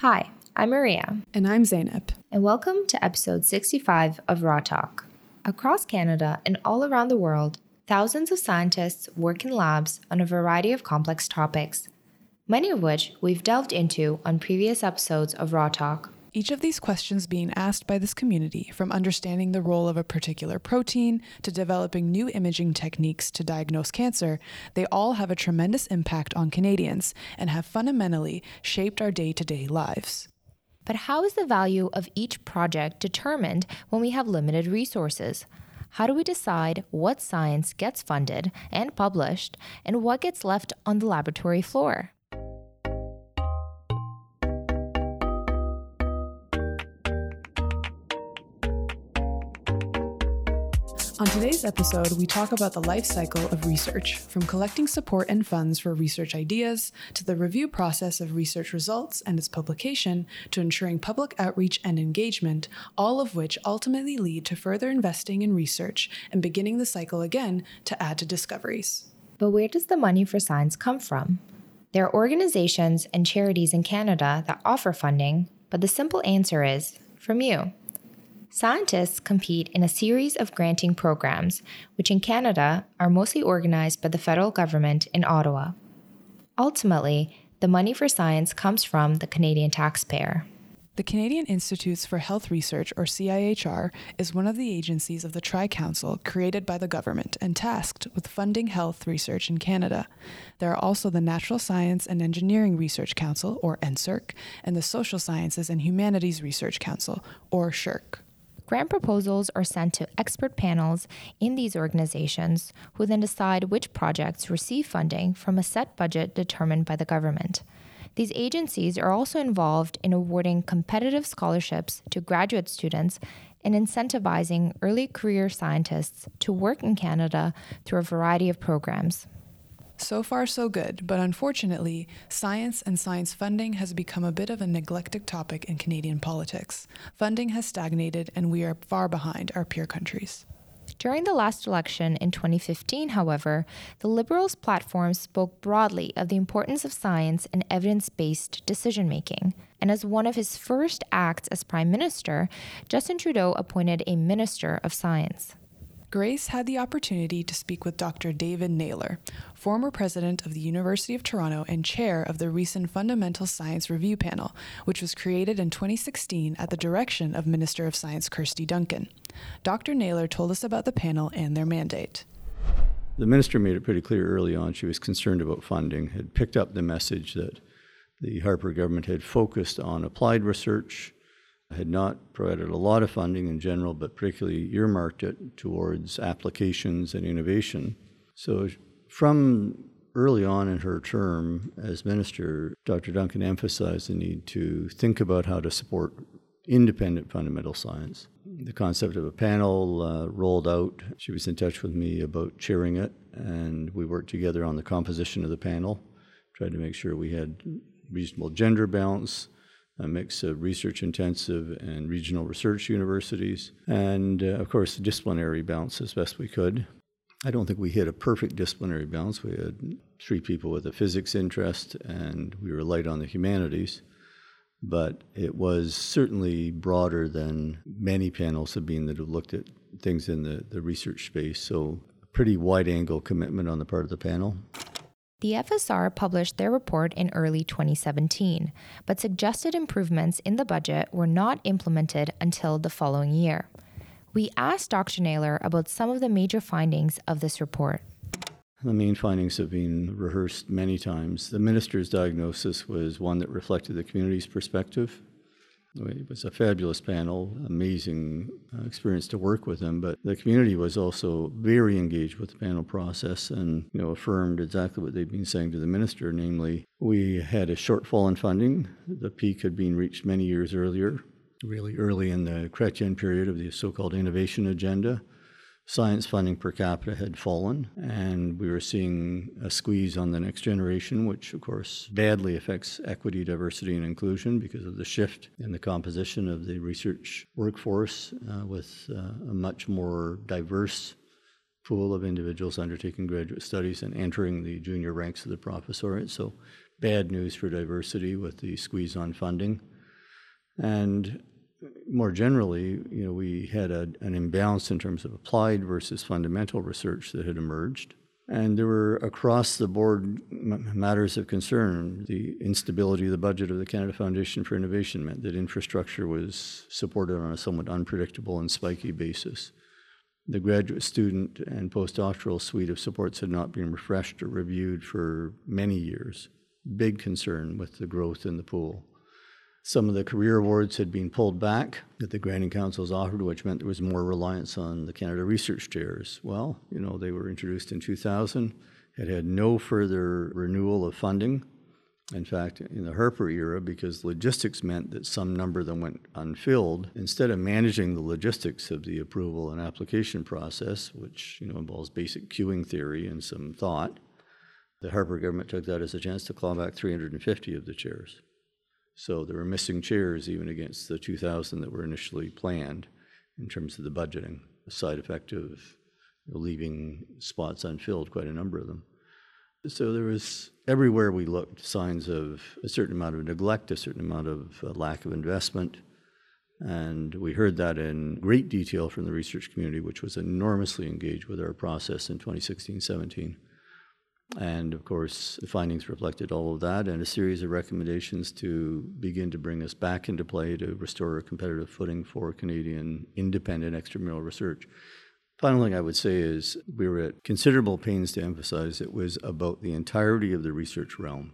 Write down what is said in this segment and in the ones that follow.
Hi, I'm Maria. And I'm Zainab. And welcome to episode 65 of Raw Talk. Across Canada and all around the world, thousands of scientists work in labs on a variety of complex topics, many of which we've delved into on previous episodes of Raw Talk. Each of these questions being asked by this community, from understanding the role of a particular protein to developing new imaging techniques to diagnose cancer, they all have a tremendous impact on Canadians and have fundamentally shaped our day to day lives. But how is the value of each project determined when we have limited resources? How do we decide what science gets funded and published and what gets left on the laboratory floor? On today's episode, we talk about the life cycle of research, from collecting support and funds for research ideas to the review process of research results and its publication to ensuring public outreach and engagement, all of which ultimately lead to further investing in research and beginning the cycle again to add to discoveries. But where does the money for science come from? There are organizations and charities in Canada that offer funding, but the simple answer is from you. Scientists compete in a series of granting programs, which in Canada are mostly organized by the federal government in Ottawa. Ultimately, the money for science comes from the Canadian taxpayer. The Canadian Institutes for Health Research, or CIHR, is one of the agencies of the Tri Council created by the government and tasked with funding health research in Canada. There are also the Natural Science and Engineering Research Council, or NSERC, and the Social Sciences and Humanities Research Council, or SSHRC. Grant proposals are sent to expert panels in these organizations who then decide which projects receive funding from a set budget determined by the government. These agencies are also involved in awarding competitive scholarships to graduate students and incentivizing early career scientists to work in Canada through a variety of programs. So far, so good, but unfortunately, science and science funding has become a bit of a neglected topic in Canadian politics. Funding has stagnated, and we are far behind our peer countries. During the last election in 2015, however, the Liberals' platform spoke broadly of the importance of science and evidence based decision making. And as one of his first acts as Prime Minister, Justin Trudeau appointed a Minister of Science. Grace had the opportunity to speak with Dr. David Naylor, former president of the University of Toronto and chair of the recent Fundamental Science Review Panel, which was created in 2016 at the direction of Minister of Science Kirsty Duncan. Dr. Naylor told us about the panel and their mandate. The minister made it pretty clear early on she was concerned about funding, had picked up the message that the Harper government had focused on applied research had not provided a lot of funding in general, but particularly earmarked it towards applications and innovation. So, from early on in her term as minister, Dr. Duncan emphasized the need to think about how to support independent fundamental science. The concept of a panel uh, rolled out. She was in touch with me about chairing it, and we worked together on the composition of the panel, tried to make sure we had reasonable gender balance a mix of research intensive and regional research universities, and uh, of course, the disciplinary balance as best we could. I don't think we hit a perfect disciplinary balance. We had three people with a physics interest, and we were light on the humanities. But it was certainly broader than many panels have been that have looked at things in the, the research space. So, pretty wide angle commitment on the part of the panel. The FSR published their report in early 2017, but suggested improvements in the budget were not implemented until the following year. We asked Dr. Naylor about some of the major findings of this report. The main findings have been rehearsed many times. The minister's diagnosis was one that reflected the community's perspective. It was a fabulous panel, amazing uh, experience to work with them. But the community was also very engaged with the panel process and you know affirmed exactly what they'd been saying to the minister, namely, we had a shortfall in funding. The peak had been reached many years earlier, really early in the Chrétien period of the so-called innovation agenda science funding per capita had fallen, and we were seeing a squeeze on the next generation, which of course badly affects equity, diversity, and inclusion because of the shift in the composition of the research workforce uh, with uh, a much more diverse pool of individuals undertaking graduate studies and entering the junior ranks of the professoriate. So bad news for diversity with the squeeze on funding. And more generally, you know, we had a, an imbalance in terms of applied versus fundamental research that had emerged. And there were across the board matters of concern. The instability of the budget of the Canada Foundation for Innovation meant that infrastructure was supported on a somewhat unpredictable and spiky basis. The graduate student and postdoctoral suite of supports had not been refreshed or reviewed for many years. Big concern with the growth in the pool. Some of the career awards had been pulled back that the granting councils offered, which meant there was more reliance on the Canada Research Chairs. Well, you know, they were introduced in 2000, had had no further renewal of funding. In fact, in the Harper era, because logistics meant that some number of them went unfilled, instead of managing the logistics of the approval and application process, which you know involves basic queuing theory and some thought, the Harper government took that as a chance to claw back 350 of the chairs. So there were missing chairs even against the 2,000 that were initially planned in terms of the budgeting, a side effect of leaving spots unfilled, quite a number of them. So there was everywhere we looked signs of a certain amount of neglect, a certain amount of uh, lack of investment. And we heard that in great detail from the research community, which was enormously engaged with our process in 2016 17. And of course, the findings reflected all of that and a series of recommendations to begin to bring us back into play to restore a competitive footing for Canadian independent extramural research. Final thing I would say is we were at considerable pains to emphasize it was about the entirety of the research realm.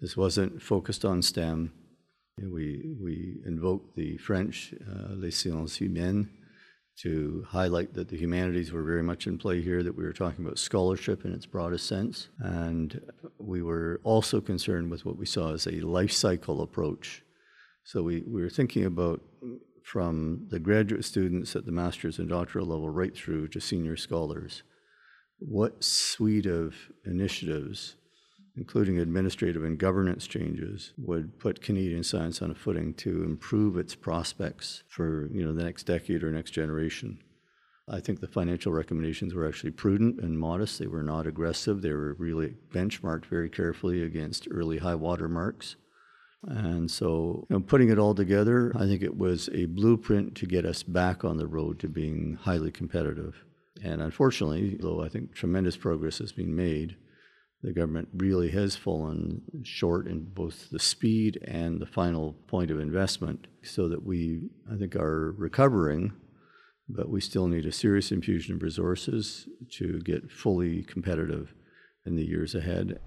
This wasn't focused on STEM. We, we invoked the French uh, Les Sciences Humaines to highlight that the humanities were very much in play here, that we were talking about scholarship in its broadest sense. And we were also concerned with what we saw as a life cycle approach. So we, we were thinking about from the graduate students at the master's and doctoral level right through to senior scholars, what suite of initiatives including administrative and governance changes, would put Canadian science on a footing to improve its prospects for you know the next decade or next generation. I think the financial recommendations were actually prudent and modest. They were not aggressive. They were really benchmarked very carefully against early high water marks. And so, you know, putting it all together, I think it was a blueprint to get us back on the road to being highly competitive. And unfortunately, though I think tremendous progress has been made, the government really has fallen short in both the speed and the final point of investment, so that we, I think, are recovering, but we still need a serious infusion of resources to get fully competitive in the years ahead.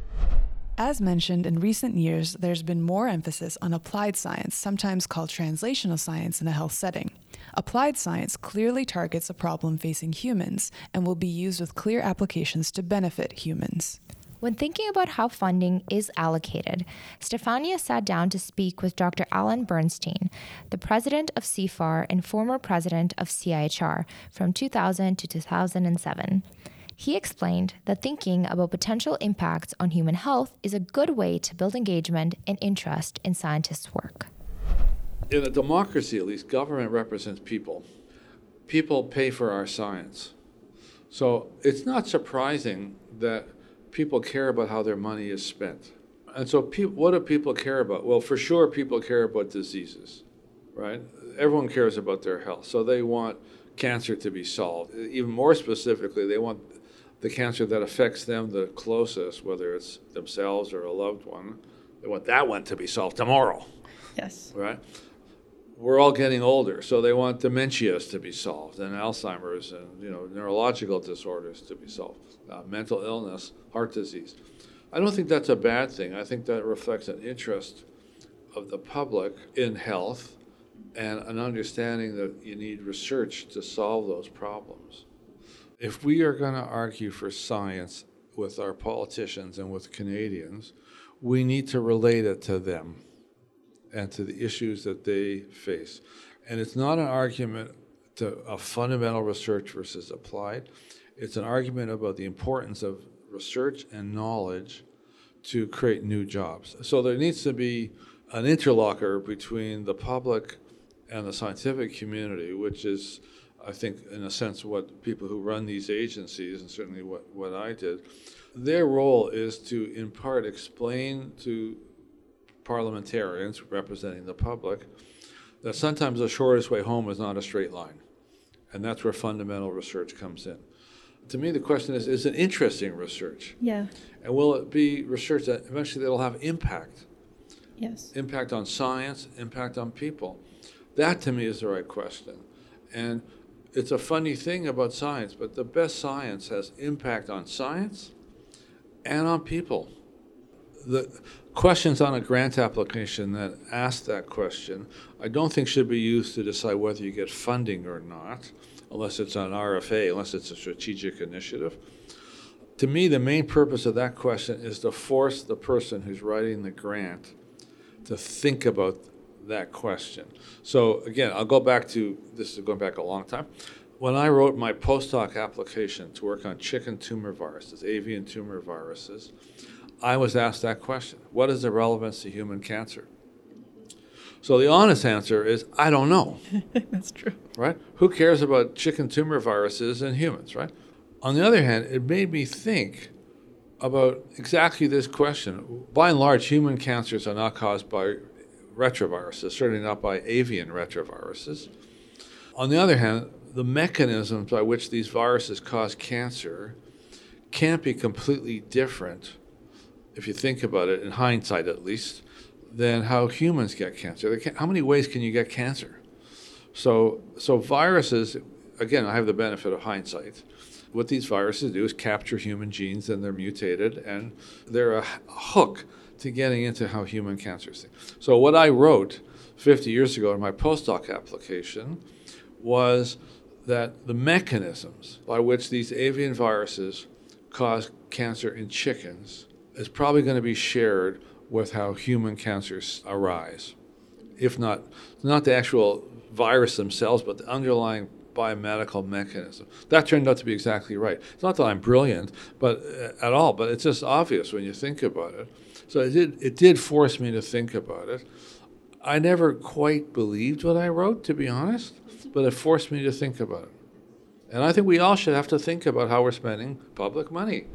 As mentioned, in recent years, there's been more emphasis on applied science, sometimes called translational science in a health setting. Applied science clearly targets a problem facing humans and will be used with clear applications to benefit humans. When thinking about how funding is allocated, Stefania sat down to speak with Dr. Alan Bernstein, the president of CIFAR and former president of CIHR from 2000 to 2007. He explained that thinking about potential impacts on human health is a good way to build engagement and interest in scientists' work. In a democracy, at least, government represents people. People pay for our science. So it's not surprising that people care about how their money is spent. And so, pe- what do people care about? Well, for sure, people care about diseases, right? Everyone cares about their health. So, they want cancer to be solved. Even more specifically, they want the cancer that affects them the closest, whether it's themselves or a loved one, they want that one to be solved tomorrow. Yes. Right? We're all getting older, so they want dementias to be solved and Alzheimer's and you know neurological disorders to be solved uh, mental illness, heart disease. I don't think that's a bad thing. I think that reflects an interest of the public in health and an understanding that you need research to solve those problems. If we are going to argue for science with our politicians and with Canadians, we need to relate it to them and to the issues that they face. And it's not an argument to a fundamental research versus applied. It's an argument about the importance of research and knowledge to create new jobs. So there needs to be an interlocker between the public and the scientific community, which is, I think, in a sense, what people who run these agencies, and certainly what, what I did, Their role is to, in part, explain to parliamentarians representing the public that sometimes the shortest way home is not a straight line. And that's where fundamental research comes in. To me, the question is is it interesting research? Yeah. And will it be research that eventually that'll have impact? Yes. Impact on science, impact on people. That to me is the right question. And it's a funny thing about science, but the best science has impact on science and on people. The questions on a grant application that ask that question, I don't think should be used to decide whether you get funding or not, unless it's an RFA, unless it's a strategic initiative. To me, the main purpose of that question is to force the person who's writing the grant to think about that question. So again, I'll go back to this is going back a long time. When I wrote my postdoc application to work on chicken tumor viruses, avian tumor viruses, I was asked that question What is the relevance to human cancer? So the honest answer is I don't know. That's true. Right? Who cares about chicken tumor viruses in humans, right? On the other hand, it made me think about exactly this question. By and large, human cancers are not caused by retroviruses, certainly not by avian retroviruses. On the other hand, the mechanisms by which these viruses cause cancer can't be completely different, if you think about it, in hindsight at least, than how humans get cancer. How many ways can you get cancer? So, so viruses, again, I have the benefit of hindsight. What these viruses do is capture human genes and they're mutated, and they're a hook to getting into how human cancers think. So, what I wrote 50 years ago in my postdoc application was that the mechanisms by which these avian viruses cause cancer in chickens is probably going to be shared with how human cancers arise. If not, not the actual virus themselves, but the underlying biomedical mechanism. That turned out to be exactly right. It's not that I'm brilliant, but uh, at all, but it's just obvious when you think about it. So it did, it did force me to think about it. I never quite believed what I wrote, to be honest, but it forced me to think about it. And I think we all should have to think about how we're spending public money.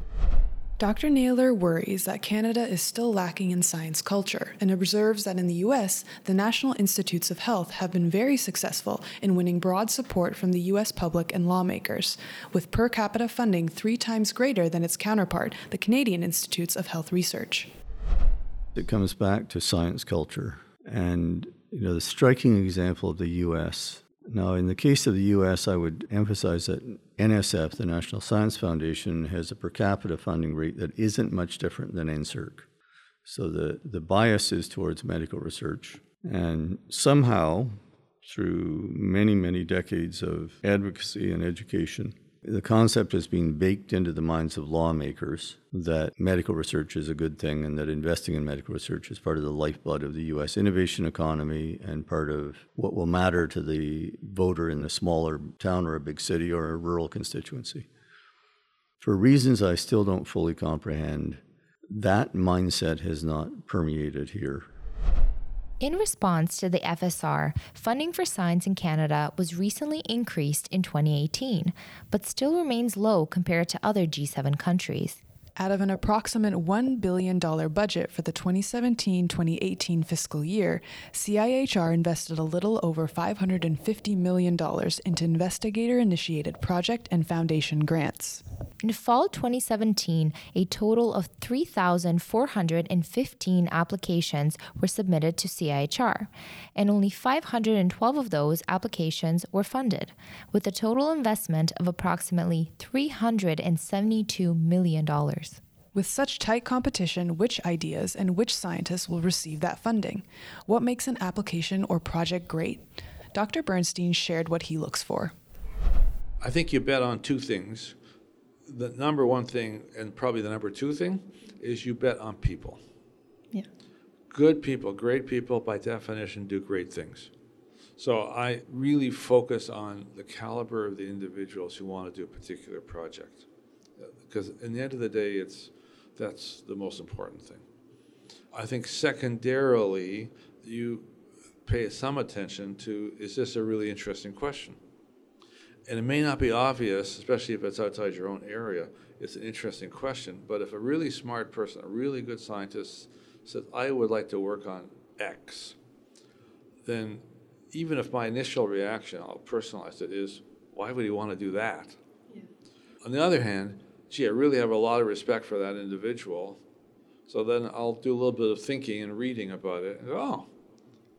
Dr. Naylor worries that Canada is still lacking in science culture and observes that in the US, the National Institutes of Health have been very successful in winning broad support from the US public and lawmakers, with per capita funding three times greater than its counterpart, the Canadian Institutes of Health Research. It comes back to science culture. And you know, the striking example of the US. Now, in the case of the US, I would emphasize that NSF, the National Science Foundation, has a per capita funding rate that isn't much different than NSERC. So the, the bias is towards medical research. And somehow, through many, many decades of advocacy and education, the concept has been baked into the minds of lawmakers that medical research is a good thing and that investing in medical research is part of the lifeblood of the U.S. innovation economy and part of what will matter to the voter in a smaller town or a big city or a rural constituency. For reasons I still don't fully comprehend, that mindset has not permeated here. In response to the FSR, funding for science in Canada was recently increased in 2018, but still remains low compared to other G7 countries. Out of an approximate $1 billion budget for the 2017 2018 fiscal year, CIHR invested a little over $550 million into investigator initiated project and foundation grants. In fall 2017, a total of 3,415 applications were submitted to CIHR, and only 512 of those applications were funded, with a total investment of approximately $372 million. With such tight competition, which ideas and which scientists will receive that funding? What makes an application or project great? Dr. Bernstein shared what he looks for. I think you bet on two things. The number one thing, and probably the number two thing, is you bet on people. Yeah. Good people, great people, by definition, do great things. So I really focus on the caliber of the individuals who want to do a particular project. Uh, because in the end of the day, it's that's the most important thing. I think secondarily, you pay some attention to is this a really interesting question? And it may not be obvious, especially if it's outside your own area. It's an interesting question. But if a really smart person, a really good scientist, says, I would like to work on X, then even if my initial reaction, I'll personalize it, is why would he want to do that? Yeah. On the other hand, gee, I really have a lot of respect for that individual. So then I'll do a little bit of thinking and reading about it. And oh,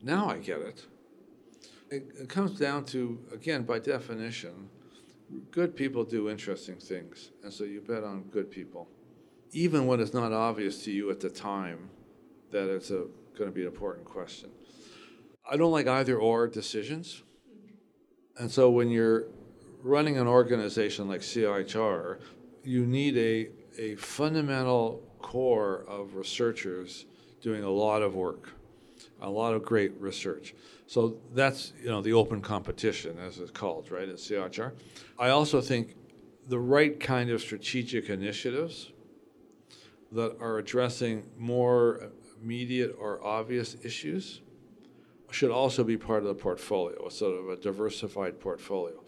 now I get it. it. It comes down to, again, by definition, good people do interesting things. And so you bet on good people. Even when it's not obvious to you at the time that it's going to be an important question. I don't like either or decisions. And so when you're running an organization like CIHR, you need a, a fundamental core of researchers doing a lot of work, a lot of great research. So that's you know the open competition, as it's called, right, at CIHR. I also think the right kind of strategic initiatives that are addressing more immediate or obvious issues should also be part of the portfolio, sort of a diversified portfolio.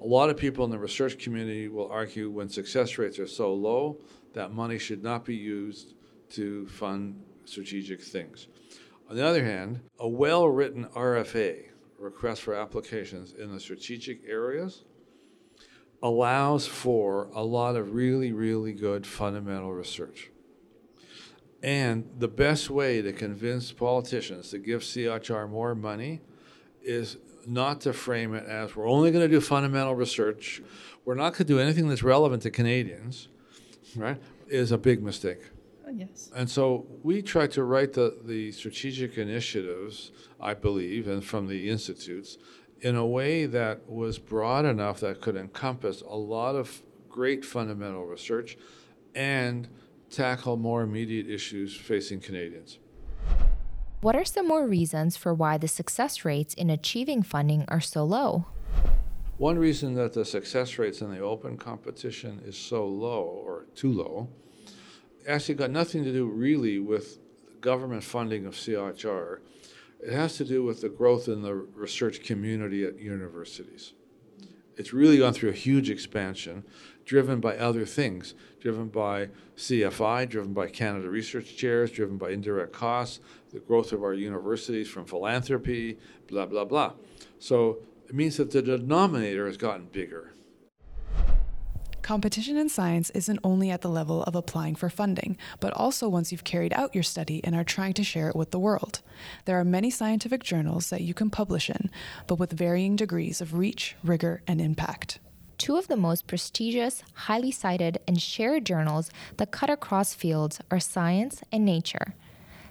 A lot of people in the research community will argue when success rates are so low, that money should not be used to fund strategic things. On the other hand, a well written RFA, request for applications in the strategic areas, allows for a lot of really, really good fundamental research. And the best way to convince politicians to give CIHR more money is not to frame it as we're only going to do fundamental research, we're not going to do anything that's relevant to Canadians, right? Is a big mistake. Uh, yes. And so we try to write the, the strategic initiatives, I believe, and from the institutes, in a way that was broad enough that could encompass a lot of great fundamental research and tackle more immediate issues facing Canadians. What are some more reasons for why the success rates in achieving funding are so low? One reason that the success rates in the open competition is so low or too low actually got nothing to do really with government funding of CIHR. It has to do with the growth in the research community at universities. It's really gone through a huge expansion driven by other things, driven by CFI, driven by Canada Research Chairs, driven by indirect costs, the growth of our universities from philanthropy, blah, blah, blah. So it means that the denominator has gotten bigger. Competition in science isn't only at the level of applying for funding, but also once you've carried out your study and are trying to share it with the world. There are many scientific journals that you can publish in, but with varying degrees of reach, rigor, and impact two of the most prestigious, highly cited, and shared journals that cut across fields are Science and Nature.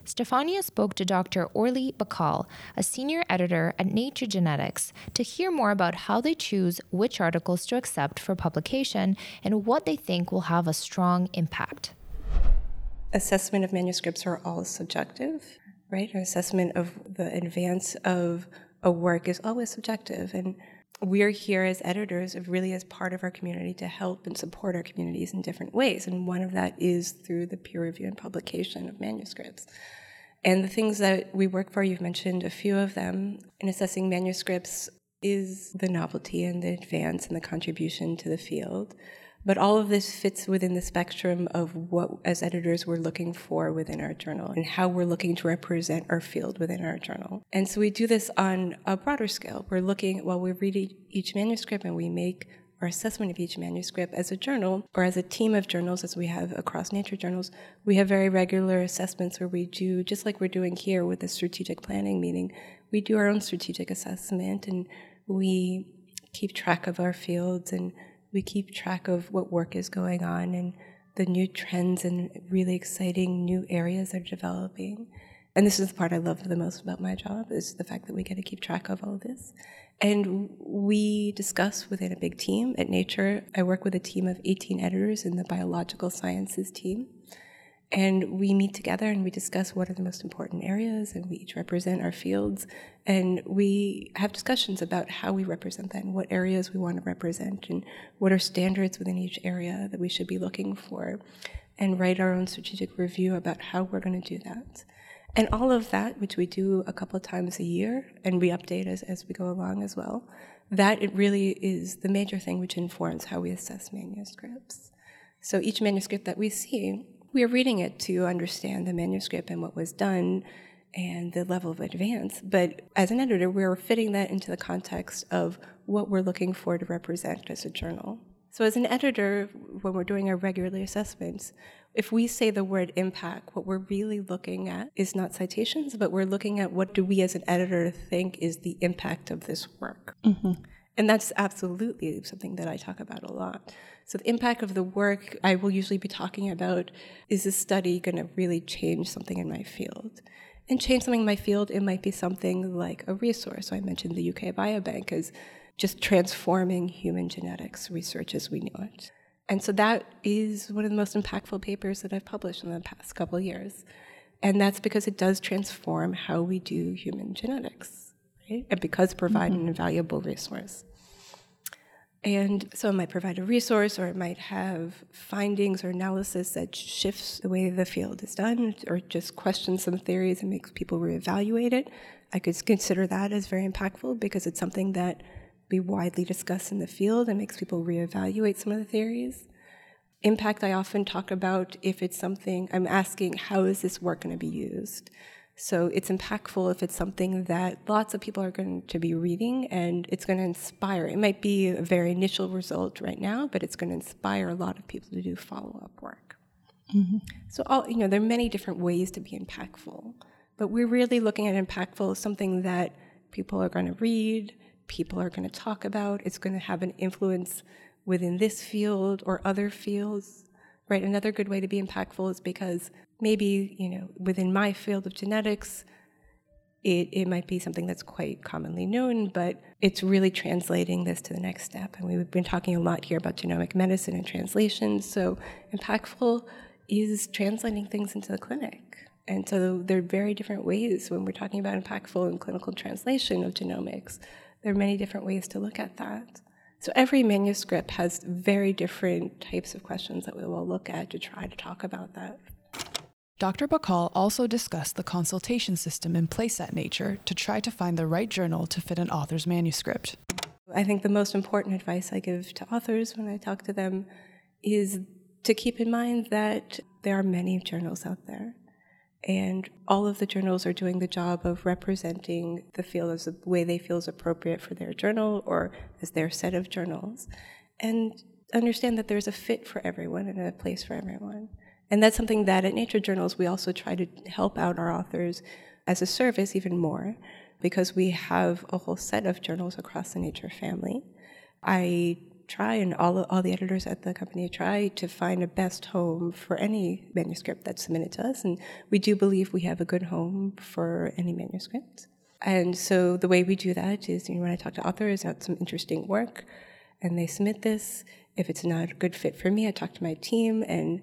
Stefania spoke to Dr. Orli Bahcall, a senior editor at Nature Genetics, to hear more about how they choose which articles to accept for publication and what they think will have a strong impact. Assessment of manuscripts are all subjective, right? Our assessment of the advance of a work is always subjective. And we're here as editors, of really as part of our community, to help and support our communities in different ways. And one of that is through the peer review and publication of manuscripts. And the things that we work for, you've mentioned a few of them. In assessing manuscripts is the novelty and the advance and the contribution to the field. But all of this fits within the spectrum of what, as editors, we're looking for within our journal and how we're looking to represent our field within our journal. And so we do this on a broader scale. We're looking, while we read each manuscript and we make our assessment of each manuscript as a journal or as a team of journals, as we have across nature journals, we have very regular assessments where we do, just like we're doing here with the strategic planning meeting, we do our own strategic assessment and we keep track of our fields and we keep track of what work is going on and the new trends and really exciting new areas are developing. And this is the part I love the most about my job is the fact that we get to keep track of all of this. And we discuss within a big team at Nature. I work with a team of 18 editors in the biological sciences team. And we meet together and we discuss what are the most important areas, and we each represent our fields. And we have discussions about how we represent that and what areas we want to represent, and what are standards within each area that we should be looking for, and write our own strategic review about how we're going to do that. And all of that, which we do a couple of times a year, and we update as, as we go along as well, that it really is the major thing which informs how we assess manuscripts. So each manuscript that we see, we are reading it to understand the manuscript and what was done and the level of advance. But as an editor, we're fitting that into the context of what we're looking for to represent as a journal. So, as an editor, when we're doing our regular assessments, if we say the word impact, what we're really looking at is not citations, but we're looking at what do we as an editor think is the impact of this work. Mm-hmm. And that's absolutely something that I talk about a lot. So, the impact of the work, I will usually be talking about is this study going to really change something in my field? And change something in my field, it might be something like a resource. So, I mentioned the UK Biobank is just transforming human genetics research as we knew it. And so that is one of the most impactful papers that I've published in the past couple years. And that's because it does transform how we do human genetics, right? And because provide mm-hmm. an invaluable resource. And so it might provide a resource or it might have findings or analysis that shifts the way the field is done or just questions some theories and makes people reevaluate it. I could consider that as very impactful because it's something that we widely discuss in the field and makes people reevaluate some of the theories. Impact, I often talk about if it's something I'm asking, how is this work going to be used? So it's impactful if it's something that lots of people are going to be reading and it's going to inspire. It might be a very initial result right now, but it's going to inspire a lot of people to do follow up work. Mm-hmm. So all you know, there are many different ways to be impactful, but we're really looking at impactful as something that people are going to read, people are going to talk about. It's going to have an influence within this field or other fields, right? Another good way to be impactful is because maybe, you know, within my field of genetics, it, it might be something that's quite commonly known, but it's really translating this to the next step. And we've been talking a lot here about genomic medicine and translation. So, impactful is translating things into the clinic. And so, there are very different ways when we're talking about impactful and clinical translation of genomics there are many different ways to look at that. So every manuscript has very different types of questions that we will look at to try to talk about that. Dr. Bahcall also discussed the consultation system in place at Nature to try to find the right journal to fit an author's manuscript. I think the most important advice I give to authors when I talk to them is to keep in mind that there are many journals out there. And all of the journals are doing the job of representing the field as the way they feel is appropriate for their journal or as their set of journals. And understand that there's a fit for everyone and a place for everyone. And that's something that at Nature Journals we also try to help out our authors as a service even more because we have a whole set of journals across the Nature family. I try, and all, all the editors at the company try to find a best home for any manuscript that's submitted to us. And we do believe we have a good home for any manuscript. And so the way we do that is, you know, when I talk to authors about some interesting work, and they submit this, if it's not a good fit for me, I talk to my team, and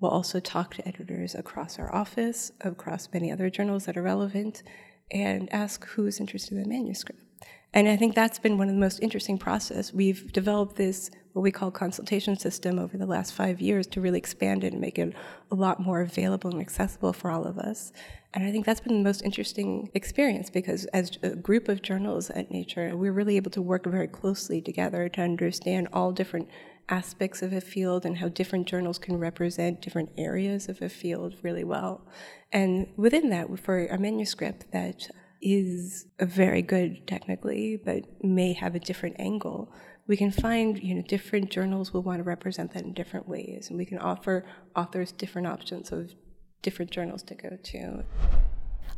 we'll also talk to editors across our office, across many other journals that are relevant, and ask who's interested in the manuscript. And I think that's been one of the most interesting process. We've developed this what we call consultation system over the last five years to really expand it and make it a lot more available and accessible for all of us. And I think that's been the most interesting experience because as a group of journals at Nature, we're really able to work very closely together to understand all different aspects of a field and how different journals can represent different areas of a field really well. And within that, for a manuscript that is very good technically, but may have a different angle. We can find, you know, different journals will want to represent that in different ways, and we can offer authors different options of different journals to go to.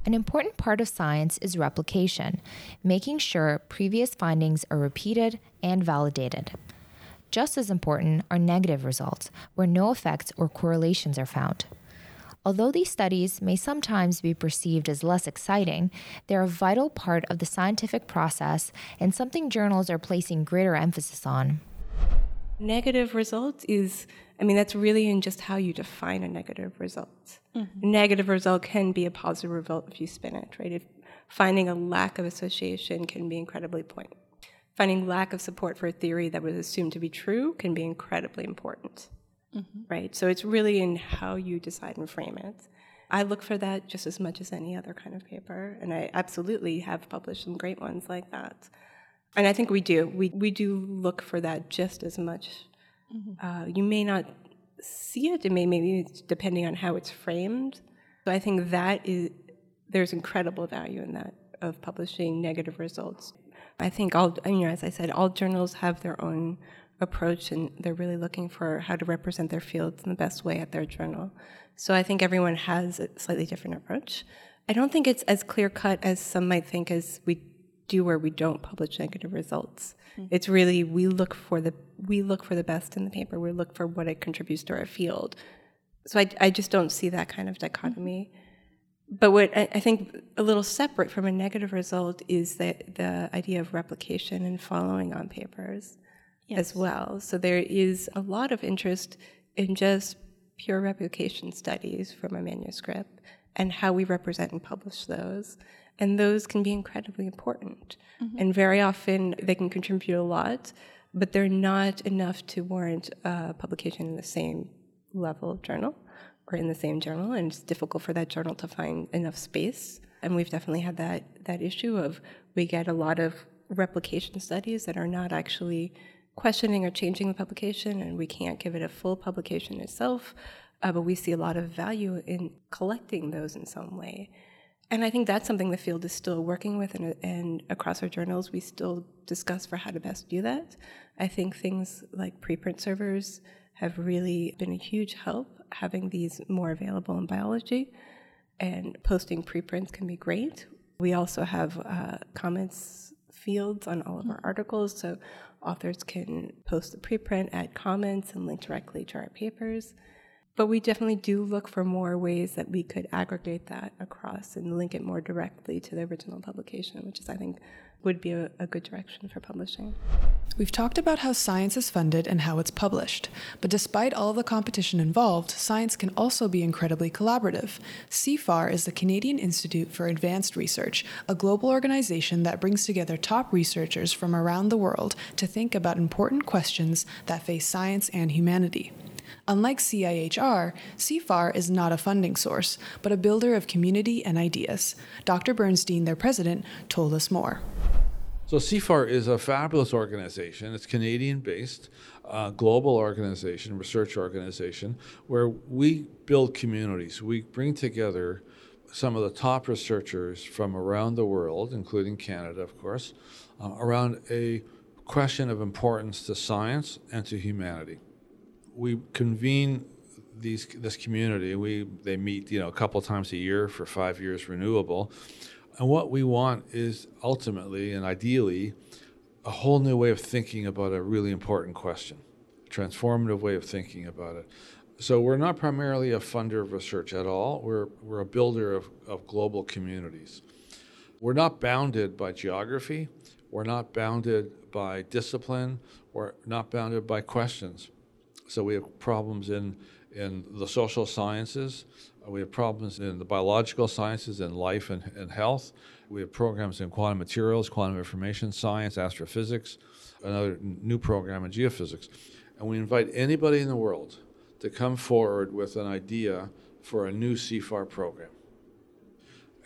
An important part of science is replication, making sure previous findings are repeated and validated. Just as important are negative results, where no effects or correlations are found. Although these studies may sometimes be perceived as less exciting, they're a vital part of the scientific process and something journals are placing greater emphasis on. Negative results is, I mean, that's really in just how you define a negative result. Mm-hmm. Negative result can be a positive result if you spin it, right? If finding a lack of association can be incredibly important. Finding lack of support for a theory that was assumed to be true can be incredibly important mm-hmm. right? So it's really in how you decide and frame it. I look for that just as much as any other kind of paper, and I absolutely have published some great ones like that. And I think we do. We we do look for that just as much. Mm-hmm. Uh, you may not see it. It may maybe depending on how it's framed. So I think that is there's incredible value in that of publishing negative results. I think all you know, as I said, all journals have their own approach, and they're really looking for how to represent their fields in the best way at their journal. So I think everyone has a slightly different approach. I don't think it's as clear cut as some might think as we do where we don't publish negative results. Mm-hmm. It's really we look for the we look for the best in the paper. We look for what it contributes to our field. So I, I just don't see that kind of dichotomy. Mm-hmm. But what I, I think a little separate from a negative result is the the idea of replication and following on papers yes. as well. So there is a lot of interest in just pure replication studies from a manuscript and how we represent and publish those. And those can be incredibly important. Mm-hmm. And very often they can contribute a lot, but they're not enough to warrant uh, publication in the same level of journal or in the same journal. And it's difficult for that journal to find enough space. And we've definitely had that, that issue of we get a lot of replication studies that are not actually questioning or changing the publication, and we can't give it a full publication itself. Uh, but we see a lot of value in collecting those in some way. And I think that's something the field is still working with, and, and, across our journals, we still discuss for how to best do that. I think things like preprint servers have really been a huge help, having these more available in biology, and posting preprints can be great. We also have uh, comments fields on all of our articles, so authors can post the preprint, add comments, and link directly to our papers. But we definitely do look for more ways that we could aggregate that across and link it more directly to the original publication, which is, I think, would be a, a, good direction for publishing. We've talked about how science is funded and how it's published, but despite all the competition involved, science can also be incredibly collaborative. CIFAR is the Canadian Institute for Advanced Research, a global organization that brings together top researchers from around the world to think about important questions that face science and humanity. Unlike CIHR, CIFAR is not a funding source, but a builder of community and ideas. Dr. Bernstein, their president, told us more. So CIFAR is a fabulous organization. It's Canadian based, uh, global organization, research organization, where we build communities. We bring together some of the top researchers from around the world, including Canada, of course, uh, around a question of importance to science and to humanity we convene these this community. We they meet you know a couple times a year for five years renewable, and what we want is ultimately and ideally a whole new way of thinking about a really important question, a transformative way of thinking about it. So we're not primarily a funder of research at all. We're we're a builder of, of global communities. We're not bounded by geography. We're not bounded by discipline. We're not bounded by questions so we have problems in, in the social sciences. Uh, we have problems in the biological sciences in life and, and health. We have programs in quantum materials, quantum information science, astrophysics, another new program in geophysics. And we invite anybody in the world to come forward with an idea for a new CIFAR program.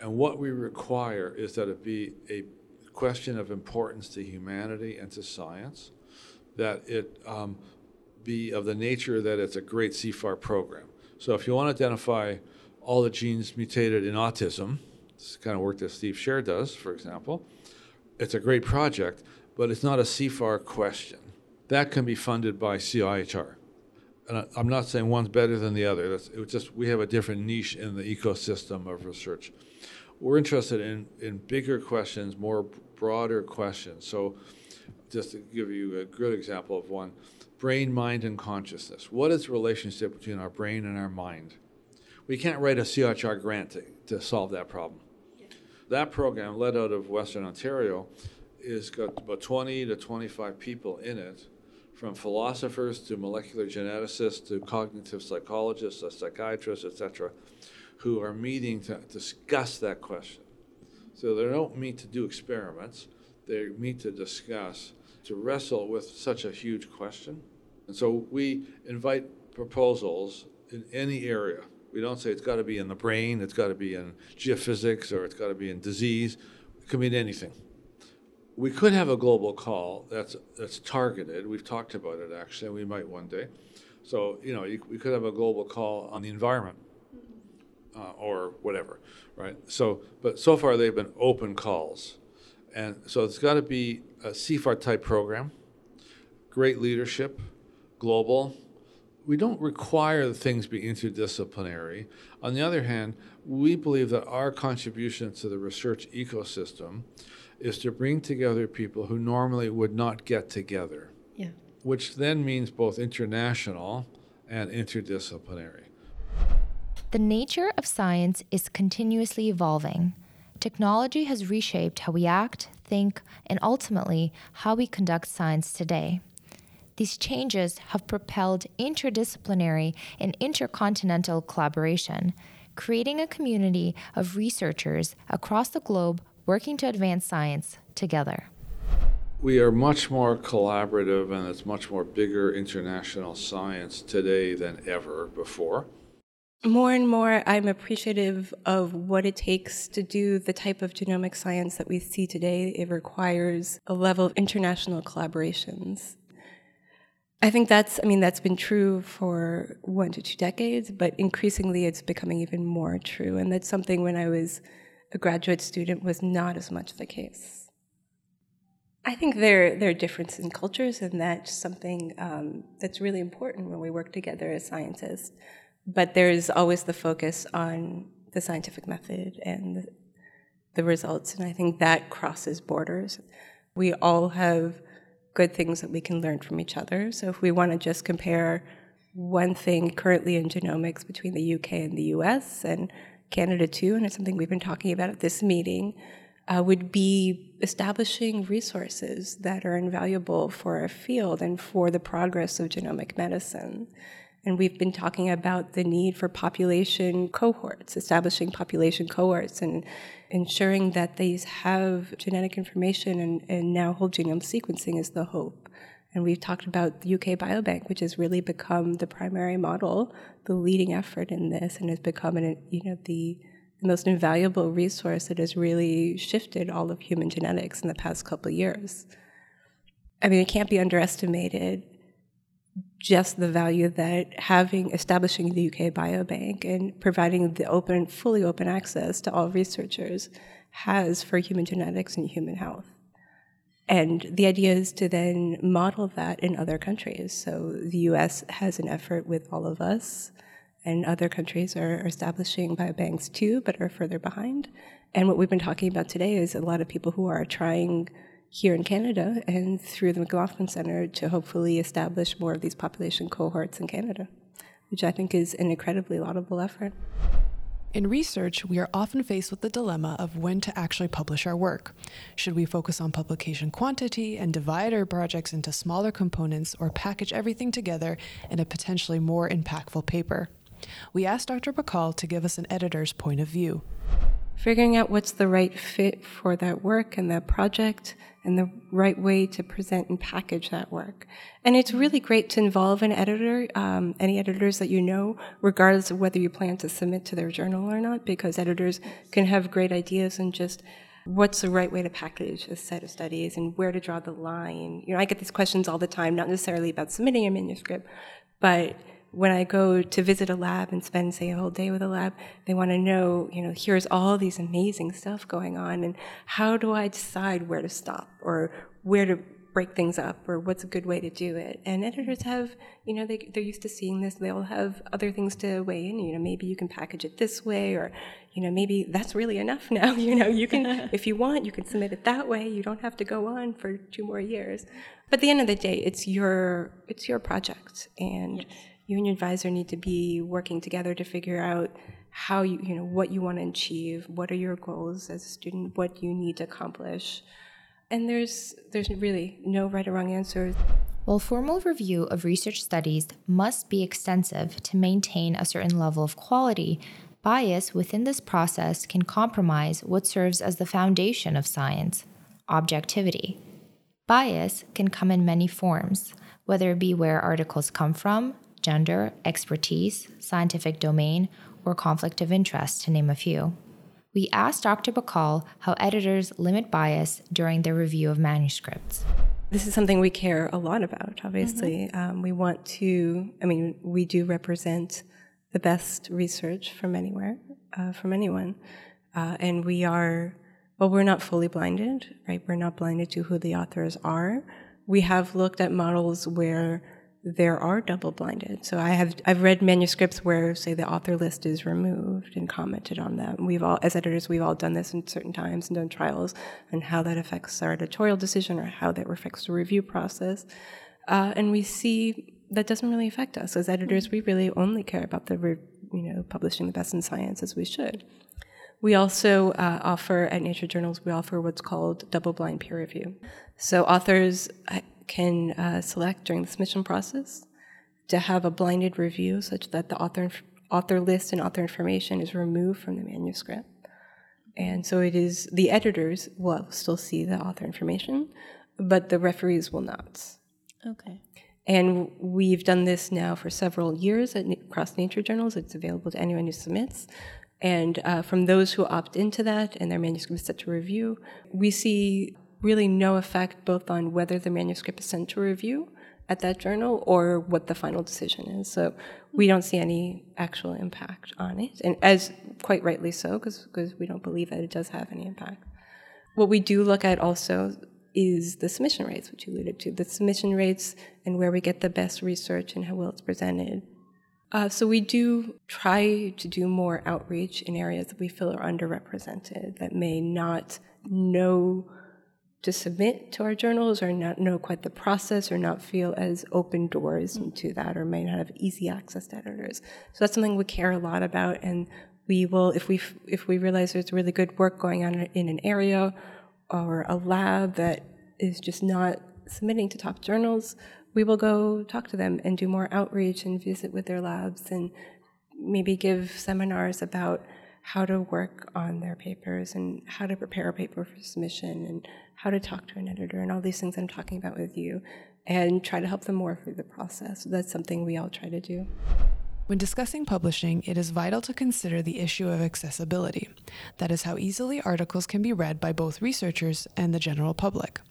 And what we require is that it be a question of importance to humanity and to science, that it um, be of the nature that it's a great CIFAR program. So if you want to identify all the genes mutated in autism, this is kind of work that Steve Scherer does, for example, it's a great project, but it's not a CIFAR question. That can be funded by CIHR. And I'm not saying one's better than the other. That's, it just we have a different niche in the ecosystem of research. We're interested in, in bigger questions, more broader questions. So just to give you a good example of one, brain, mind, and consciousness. What is the relationship between our brain and our mind? We can't write a CIHR grant to, to solve that problem. That program, led out of Western Ontario, is got about 20 to 25 people in it, from philosophers to molecular geneticists to cognitive psychologists, to psychiatrists, etc., who are meeting to discuss that question. So they don't meet to do experiments, they meet to discuss, to wrestle with such a huge question and so we invite proposals in any area We don't say it's got to be in the brain, it's got to be in geophysics, or it's got to be in disease. It can mean anything. We could have a global call that's that's targeted. We've talked about it actually. We might one day. So you know, you, we could have a global call on the environment uh, or whatever, right? So, but so far they've been open calls, and so it's got to be a CIFAR type program, great leadership, global. We don't require that things be interdisciplinary. On the other hand, we believe that our contribution to the research ecosystem is to bring together people who normally would not get together. Yeah. Which then means both international and interdisciplinary. The nature of science is continuously evolving. Technology has reshaped how we act, think, and ultimately how we conduct science today. These changes have propelled interdisciplinary and intercontinental collaboration, creating a community of researchers across the globe working to advance science together. We are much more collaborative and it's much more bigger international science today than ever before. More and more, I'm appreciative of what it takes to do the type of genomic science that we see today. It requires a level of international collaborations. I think that's, I mean, that's been true for one to two decades, but increasingly it's becoming even more true. And that's something when I was a graduate student was not as much the case. I think there, there are differences in cultures, and that's something um, that's really important when we work together as scientists but there's always the focus on the scientific method and the, the results, and I think that crosses borders. We all have good things that we can learn from each other. So if we want to just compare one thing currently in genomics between the UK and the US and Canada too, and it's something we've been talking about at this meeting, uh, would be establishing resources that are invaluable for our field and for the progress of genomic medicine. And we've been talking about the need for population cohorts, establishing population cohorts, and ensuring that these have genetic information and, and now whole genome sequencing is the hope. And we've talked about the UK Biobank, which has really become the primary model, the leading effort in this, and has become an, you know, the, the most invaluable resource that has really shifted all of human genetics in the past couple years. I mean, it can't be underestimated just the value that having establishing the UK Biobank and providing the open, fully open access to all researchers has for human genetics and human health. And the idea is to then model that in other countries. So the US has an effort with all of us, and other countries are establishing biobanks too, but are further behind. And what we've been talking about today is a lot of people who are trying here in Canada and through the McLaughlin Center to hopefully establish more of these population cohorts in Canada, which I think is an incredibly laudable effort. In research, we are often faced with the dilemma of when to actually publish our work. Should we focus on publication quantity and divide our projects into smaller components or package everything together in a potentially more impactful paper? We asked Dr. Bahcall to give us an editor's point of view. Figuring out what's the right fit for that work and that project and the right way to present and package that work. And it's really great to involve an editor, um, any editors that you know, regardless of whether you plan to submit to their journal or not, because editors can have great ideas and just what's the right way to package a set of studies and where to draw the line. You know, I get these questions all the time, not necessarily about submitting a manuscript, but when I go to visit a lab and spend, say, a whole day with a lab, they want to know, you know, here's all these amazing stuff going on, and how do I decide where to stop or where to break things up or what's a good way to do it? And editors have, you know, they, they're used to seeing this. They'll have other things to weigh in. You know, maybe you can package it this way, or, you know, maybe that's really enough now. You know, you can, if you want, you can submit it that way. You don't have to go on for two more years. But at the end of the day, it's your, it's your project, and. Yes you and your advisor need to be working together to figure out how you, you know, what you want to achieve, what are your goals as a student, what you need to accomplish. And there's there's really no right or wrong answer. While formal review of research studies must be extensive to maintain a certain level of quality, bias within this process can compromise what serves as the foundation of science objectivity. Bias can come in many forms, whether it be where articles come from, gender, expertise, scientific domain, or conflict of interest, to name a few. We asked Dr. Bahcall how editors limit bias during their review of manuscripts. This is something we care a lot about, obviously. Mm-hmm. Um, we want to, I mean, we do represent the best research from anywhere, uh, from anyone. Uh, and we are, well, we're not fully blinded, right? We're not blinded to who the authors are. We have looked at models where there are double blinded. So I have I've read manuscripts where say the author list is removed and commented on them. We've all as editors we've all done this in certain times and done trials and how that affects our editorial decision or how that affects the review process. Uh, and we see that doesn't really affect us as editors. We really only care about the re, you know publishing the best in science as we should. We also uh, offer at Nature Journals, we offer what's called double blind peer review. So authors can uh, select during the submission process to have a blinded review such that the author, author list and author information is removed from the manuscript. And so it is the editors will still see the author information, but the referees will not. Okay. And we've done this now for several years at, across nature journals. It's available to anyone who submits. And uh, from those who opt into that and their manuscript is set to review, we see really no effect both on whether the manuscript is sent to review at that journal or what the final decision is. So we don't see any actual impact on it, and as quite rightly so, because we don't believe that it does have any impact. What we do look at also is the submission rates, which you alluded to, the submission rates and where we get the best research and how well it's presented. Uh, so we do try to do more outreach in areas that we feel are underrepresented, that may not know to submit to our journals or not know quite the process or not feel as open doors mm. into that or may not have easy access to editors. So that's something we care a lot about and we will if we if we realize there's really good work going on in an area or a lab that is just not submitting to top journals, we will go talk to them and do more outreach and visit with their labs and maybe give seminars about how to work on their papers and how to prepare a paper for submission and how to talk to an editor and all these things I'm talking about with you and try to help them more through the process. That's something we all try to do. When discussing publishing, it is vital to consider the issue of accessibility. That is how easily articles can be read by both researchers and the general public.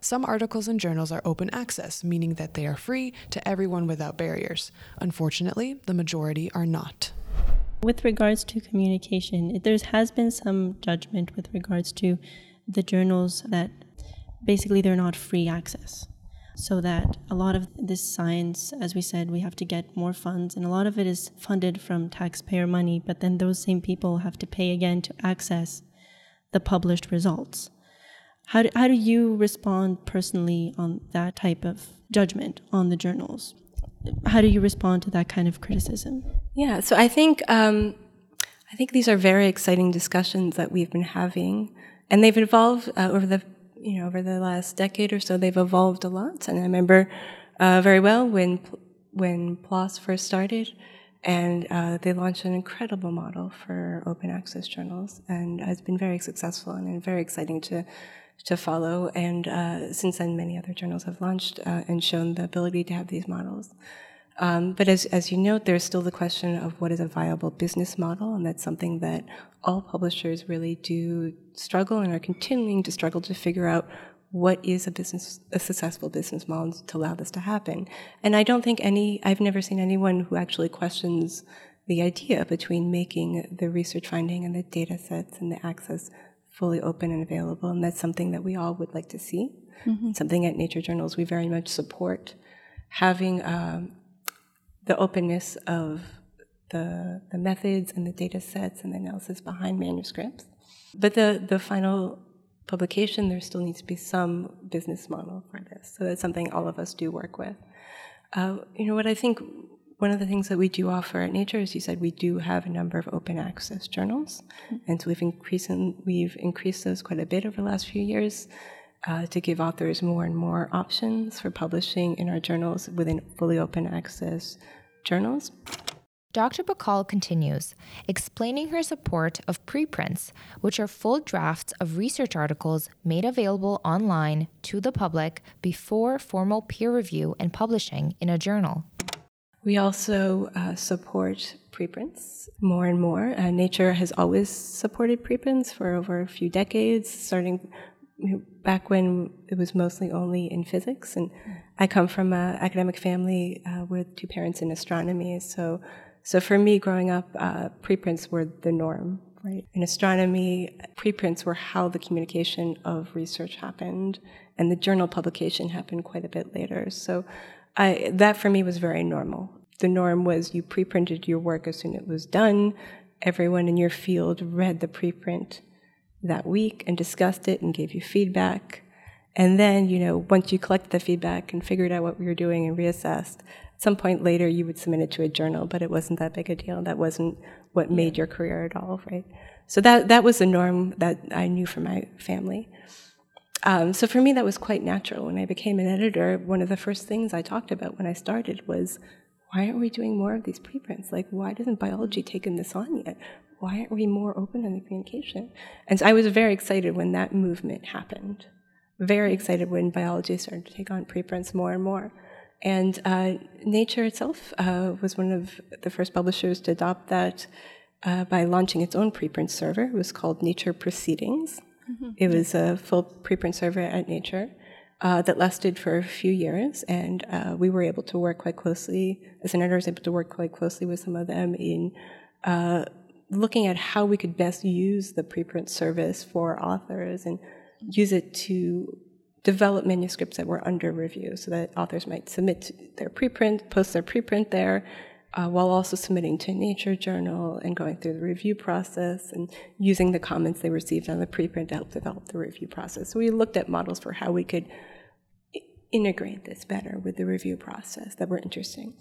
Some articles and journals are open access, meaning that they are free to everyone without barriers. Unfortunately, the majority are not. With regards to communication, there has been some judgment with regards to the journals that basically they're not free access. So that a lot of this science, as we said, we have to get more funds, and a lot of it is funded from taxpayer money, but then those same people have to pay again to access the published results. How do, how do you respond personally on that type of judgment on the journals? How do you respond to that kind of criticism? Yeah, so I think um, I think these are very exciting discussions that we've been having and they've evolved uh, over the you know over the last decade or so. They've evolved a lot, and I remember uh, very well when when PLOS first started, and uh, they launched an incredible model for open access journals, and has been very successful and very exciting to to follow. And uh, since then, many other journals have launched uh, and shown the ability to have these models. Um, but as, as you note, there's still the question of what is a viable business model, and that's something that all publishers really do struggle and are continuing to struggle to figure out what is a business, a successful business model to allow this to happen. And I don't think any, I've never seen anyone who actually questions the idea between making the research finding and the data sets and the access fully open and available. And that's something that we all would like to see. Mm-hmm. Something at Nature Journals we very much support having um, the openness of the, the methods and the data sets and the analysis behind manuscripts. But the, the final publication, there still needs to be some business model for this. So that's something all of us do work with. Uh, you know what I think one of the things that we do offer at Nature, as you said, we do have a number of open access journals, mm-hmm. and so we've increased we've increased those quite a bit over the last few years uh, to give authors more and more options for publishing in our journals within fully open access journals. Dr. Bahcall continues, explaining her support of preprints, which are full drafts of research articles made available online to the public before formal peer review and publishing in a journal. We also uh, support preprints more and more. Uh, Nature has always supported preprints for over a few decades, starting back when it was mostly only in physics. And I come from an academic family uh, with two parents in astronomy, so so for me, growing up, uh, preprints were the norm. Right. In astronomy, preprints were how the communication of research happened, and the journal publication happened quite a bit later. So I, that for me was very normal. The norm was you preprinted your work as soon as it was done. Everyone in your field read the preprint that week and discussed it and gave you feedback. And then, you know, once you collected the feedback and figured out what we were doing and reassessed, at some point later you would submit it to a journal, but it wasn't that big a deal. That wasn't what made your career at all, right? So that that was the norm that I knew from my family. Um, so for me, that was quite natural. When I became an editor, one of the first things I talked about when I started was, why aren't we doing more of these preprints? Like, why doesn't biology taken this on yet? Why aren't we more open in the communication? And so I was very excited when that movement happened. Very excited when biology started to take on preprints more and more. And uh, Nature itself uh, was one of the first publishers to adopt that uh, by launching its own preprint server. It was called Nature Proceedings. Mm-hmm. It was a full preprint server at Nature uh, that lasted for a few years, and uh, we were able to work quite closely, as an editor, was able to work quite closely with some of them in uh, looking at how we could best use the preprint service for authors and use it to develop manuscripts that were under review so that authors might submit their preprint, post their preprint there, uh, while also submitting to a Nature Journal and going through the review process and using the comments they received on the preprint to help develop the review process. So we looked at models for how we could integrate this better with the review process that were interesting.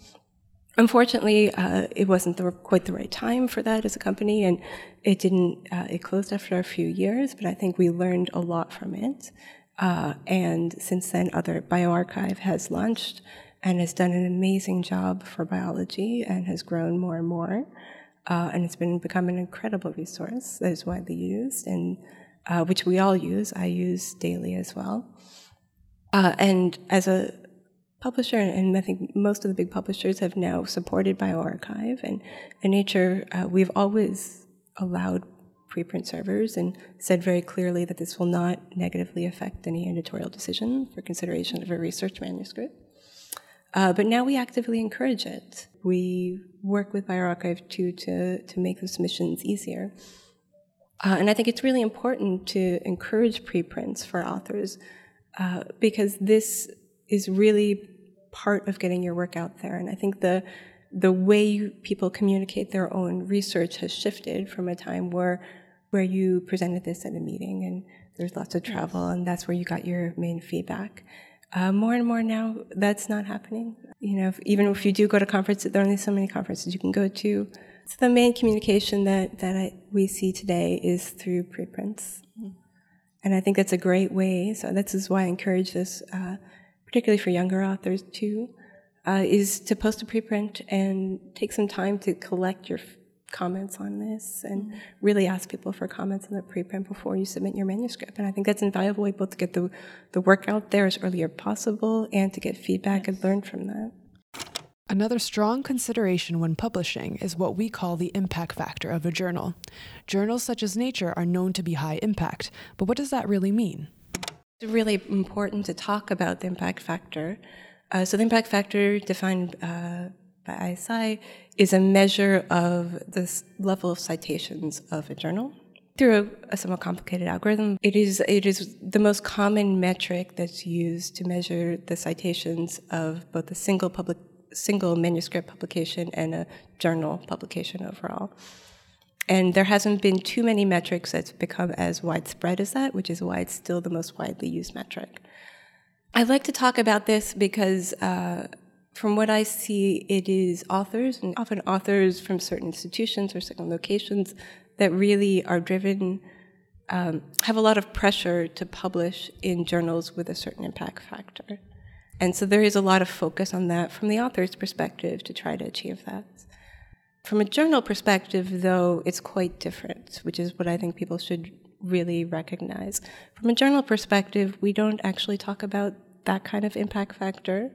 Unfortunately, uh, it wasn't the, quite the right time for that as a company, and it didn't. Uh, it closed after a few years, but I think we learned a lot from it. Uh, and since then, other bioRxiv has launched and has done an amazing job for biology and has grown more and more. Uh, and it's been become an incredible resource that is widely used and uh, which we all use. I use daily as well. Uh, and as a publisher, and I think most of the big publishers have now supported bioRxiv and, and Nature, uh, we've always allowed preprint servers and said very clearly that this will not negatively affect any editorial decision for consideration of a research manuscript. Uh, but now we actively encourage it. We work with bioRxiv to, to, to make the submissions easier. Uh, and I think it's really important to encourage preprints for authors uh, because this is really part of getting your work out there. And I think the the way people communicate their own research has shifted from a time where where you presented this at a meeting and there's lots of travel and that's where you got your main feedback. Uh, more and more now, that's not happening. You know, if, even if you do go to conferences, there are only so many conferences you can go to. So the main communication that that I, we see today is through preprints, mm-hmm. and I think that's a great way. So this is why I encourage this, uh, particularly for younger authors too, uh, is to post a preprint and take some time to collect your comments on this and mm-hmm. really ask people for comments on the preprint before you submit your manuscript. And I think that's an invaluable way both to get the, the work out there as early as possible and to get feedback yes. and learn from that. Another strong consideration when publishing is what we call the impact factor of a journal. Journals such as Nature are known to be high impact, but what does that really mean? Really important to talk about the impact factor. Uh, so, the impact factor, defined uh, by ISI is a measure of the level of citations of a journal through a, a, somewhat complicated algorithm. It is it is the most common metric that's used to measure the citations of both a single public single manuscript publication and a journal publication overall. And there hasn't been too many metrics that's become as widespread as that, which is why it's still the most widely used metric. I like to talk about this because uh, from what I see, it is authors, and often authors from certain institutions or certain locations, that really are driven, um, have a lot of pressure to publish in journals with a certain impact factor. And so there is a lot of focus on that from the author's perspective to try to achieve that. From a journal perspective, though, it's quite different, which is what I think people should really recognize. From a journal perspective, we don't actually talk about that kind of impact factor.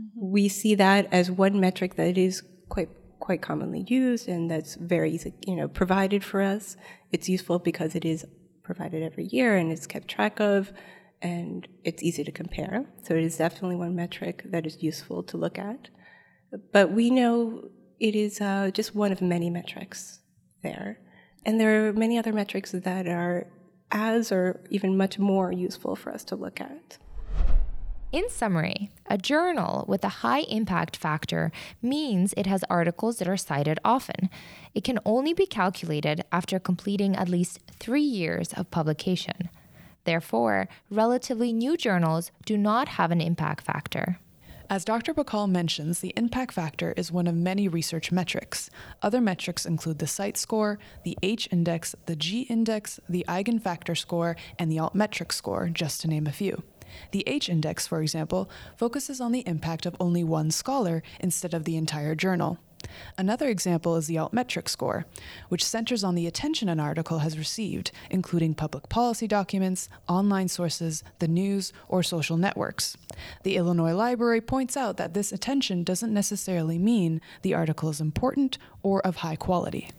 Mm-hmm. We see that as one metric that is quite quite commonly used and that's very easy, you know, provided for us. It's useful because it is provided every year and it's kept track of and it's easy to compare. So it is definitely one metric that is useful to look at. But we know it is uh, just one of many metrics there. And there are many other metrics that are as or even much more useful for us to look at. In summary, a journal with a high impact factor means it has articles that are cited often. It can only be calculated after completing at least three years of publication. Therefore, relatively new journals do not have an impact factor. As Dr. Bahcall mentions, the impact factor is one of many research metrics. Other metrics include the CITE score, the H index, the G index, the eigenfactor score, and the altmetric score, just to name a few. The H index, for example, focuses on the impact of only one scholar instead of the entire journal. Another example is the altmetric score, which centers on the attention an article has received, including public policy documents, online sources, the news, or social networks. The Illinois Library points out that this attention doesn't necessarily mean the article is important or of high quality.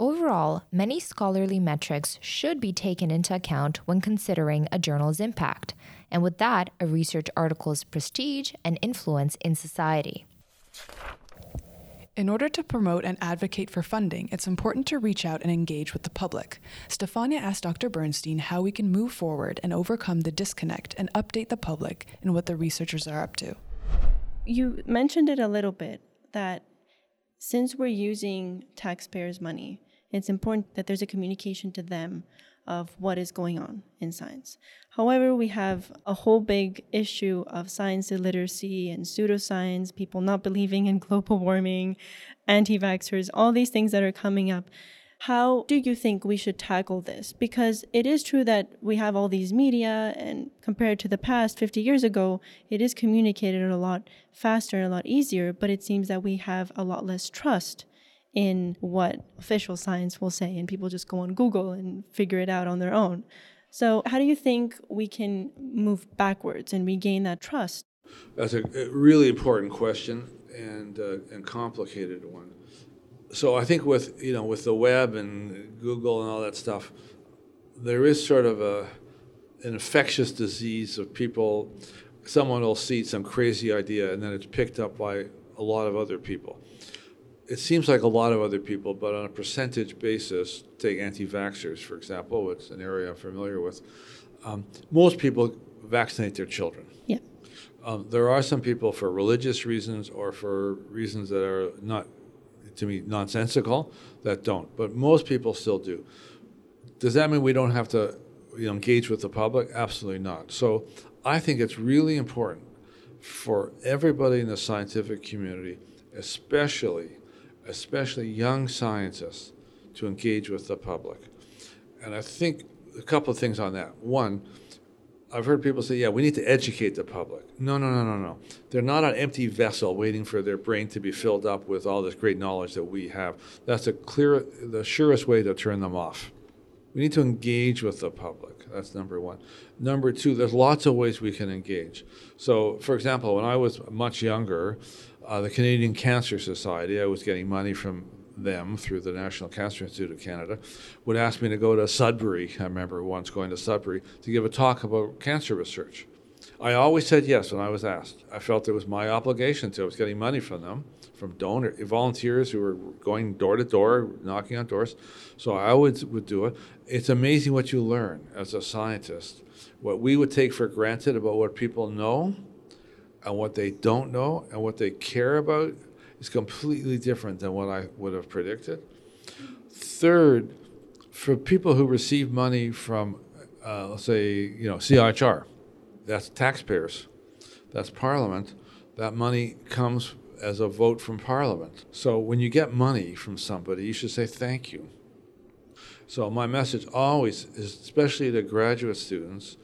Overall, many scholarly metrics should be taken into account when considering a journal's impact, and with that, a research article's prestige and influence in society. In order to promote and advocate for funding, it's important to reach out and engage with the public. Stefania asked Dr. Bernstein how we can move forward and overcome the disconnect and update the public in what the researchers are up to. You mentioned it a little bit that since we're using taxpayers' money, it's important that there's a communication to them of what is going on in science. However, we have a whole big issue of science illiteracy and pseudoscience, people not believing in global warming, anti vaxxers, all these things that are coming up. How do you think we should tackle this? Because it is true that we have all these media, and compared to the past 50 years ago, it is communicated a lot faster and a lot easier, but it seems that we have a lot less trust in what official science will say, and people just go on Google and figure it out on their own. So, how do you think we can move backwards and regain that trust? That's a, really important question and uh, and complicated one. So, I think with you know with the web and Google and all that stuff, there is sort of a an infectious disease of people. Someone will see some crazy idea, and then it's picked up by a lot of other people it seems like a lot of other people, but on a percentage basis, take anti vaxxers, for example, it's an area I'm familiar with. Um, most people vaccinate their children. Yeah. Um, there are some people for religious reasons or for reasons that are not, to me, nonsensical that don't, but most people still do. Does that mean we don't have to you know, engage with the public? Absolutely not. So I think it's really important for everybody in the scientific community, especially especially young scientists, to engage with the public. And I think a couple of things on that. One, I've heard people say, yeah, we need to educate the public. No, no, no, no, no. They're not an empty vessel waiting for their brain to be filled up with all this great knowledge that we have. That's the clear, the surest way to turn them off. We need to engage with the public. That's number one. Number two, there's lots of ways we can engage. So, for example, when I was much younger, uh, the Canadian Cancer Society, I was getting money from them through the National Cancer Institute of Canada, would ask me to go to Sudbury. I remember once going to Sudbury to give a talk about cancer research. I always said yes when I was asked. I felt it was my obligation to. I was getting money from them, from donor volunteers who were going door to door, knocking on doors. So I would would do it. It's amazing what you learn as a scientist. What we would take for granted about what people know and what they don't know and what they care about is completely different than what I would have predicted. Third, for people who receive money from, uh, let's say, you know, CIHR, that's taxpayers, that's Parliament. That money comes as a vote from Parliament. So when you get money from somebody, you should say thank you. So my message always is, especially to graduate students,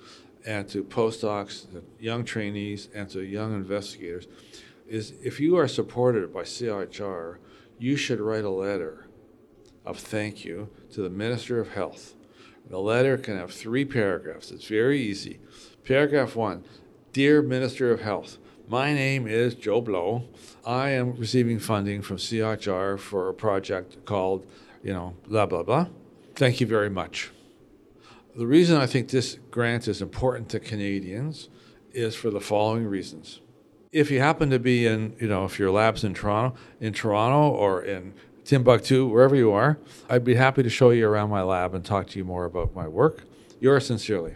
and to postdocs, young trainees, and to young investigators is if you are supported by CIHR, you should write a letter of thank you to the Minister of Health. The letter can have three paragraphs. It's very easy. Paragraph one Dear Minister of Health, My name is Joe Blow. I am receiving funding from CIHR for a project called, you know, blah, blah, blah. Thank you very much. The reason I think this grant is important to Canadians is for the following reasons. If you happen to be in, you know, if your lab's in Toronto, in Toronto or in Timbuktu, wherever you are, I'd be happy to show you around my lab and talk to you more about my work. Yours sincerely.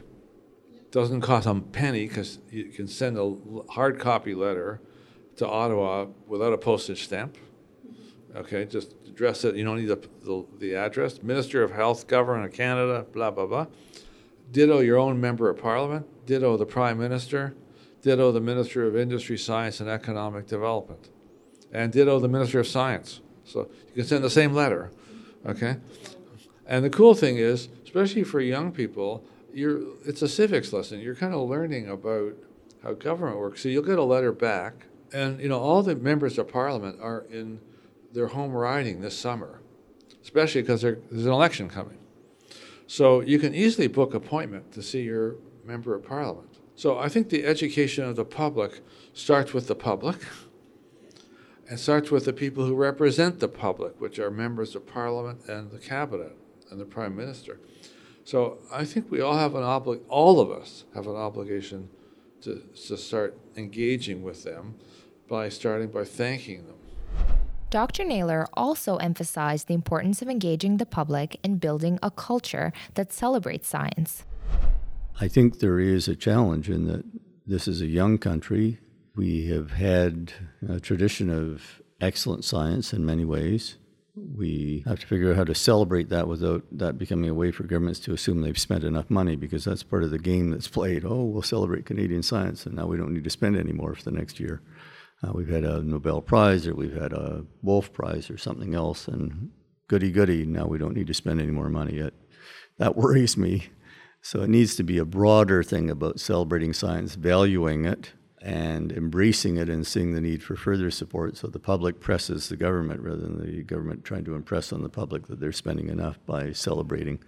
Doesn't cost a penny because you can send a hard copy letter to Ottawa without a postage stamp. Okay, just address it. You don't need the, the, the address. Minister of Health, Government of Canada, blah, blah, blah. Ditto your own member of parliament. Ditto the prime minister. Ditto the minister of industry, science, and economic development. And ditto the minister of science. So you can send the same letter. Okay? And the cool thing is, especially for young people, you're, it's a civics lesson. You're kind of learning about how government works. So you'll get a letter back, and you know all the members of parliament are in their home riding this summer, especially because there's an election coming. So you can easily book appointment to see your member of parliament. So I think the education of the public starts with the public and starts with the people who represent the public, which are members of parliament and the cabinet and the prime minister. So I think we all have an obli- all of us have an obligation to, to start engaging with them by starting by thanking them. Dr. Naylor also emphasized the importance of engaging the public in building a culture that celebrates science. I think there is a challenge in that this is a young country. We have had a tradition of excellent science in many ways. We have to figure out how to celebrate that without that becoming a way for governments to assume they've spent enough money because that's part of the game that's played. Oh, we'll celebrate Canadian science and now we don't need to spend any more for the next year. Uh, we've had a Nobel Prize or we've had a Wolf Prize or something else, and goody goody, now we don't need to spend any more money yet. That worries me. So it needs to be a broader thing about celebrating science, valuing it, and embracing it and seeing the need for further support so the public presses the government rather than the government trying to impress on the public that they're spending enough by celebrating.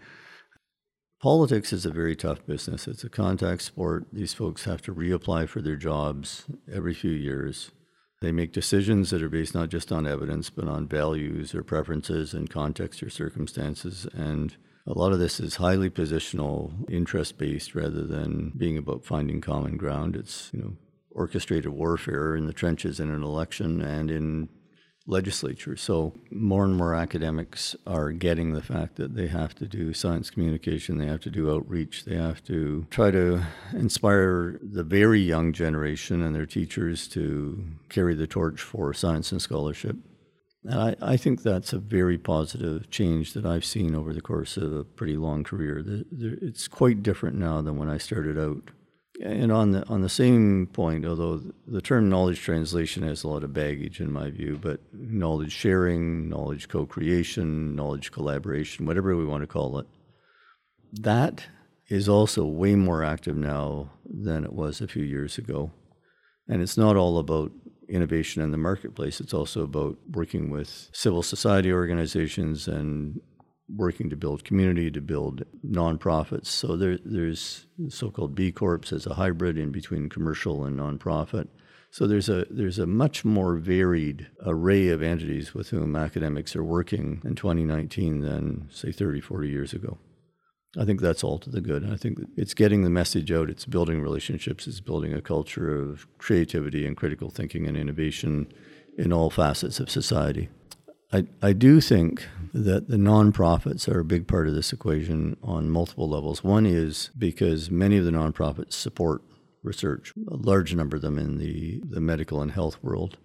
Politics is a very tough business. It's a contact sport. These folks have to reapply for their jobs every few years. They make decisions that are based not just on evidence, but on values or preferences and context or circumstances. And a lot of this is highly positional, interest based, rather than being about finding common ground. It's you know orchestrated warfare in the trenches in an election and in legislature. So more and more academics are getting the fact that they have to do science communication, they have to do outreach, they have to try to inspire the very young generation and their teachers to carry the torch for science and scholarship. And I, I think that's a very positive change that I've seen over the course of a pretty long career. It's quite different now than when I started out. And on the on the same point, although the term knowledge translation has a lot of baggage in my view, but knowledge sharing, knowledge co-creation, knowledge collaboration, whatever we want to call it, that is also way more active now than it was a few years ago. And it's not all about innovation in the marketplace. It's also about working with civil society organizations and working to build community, to build nonprofits. So there, there's so-called B Corps as a hybrid in between commercial and nonprofit. So there's a there's a much more varied array of entities with whom academics are working in 2019 than say 30, 40 years ago. I think that's all to the good. I think it's getting the message out. It's building relationships. It's building a culture of creativity and critical thinking and innovation in all facets of society. I, I do think that the nonprofits are a big part of this equation on multiple levels. One is because many of the nonprofits support research, a large number of them in the, the medical and health world,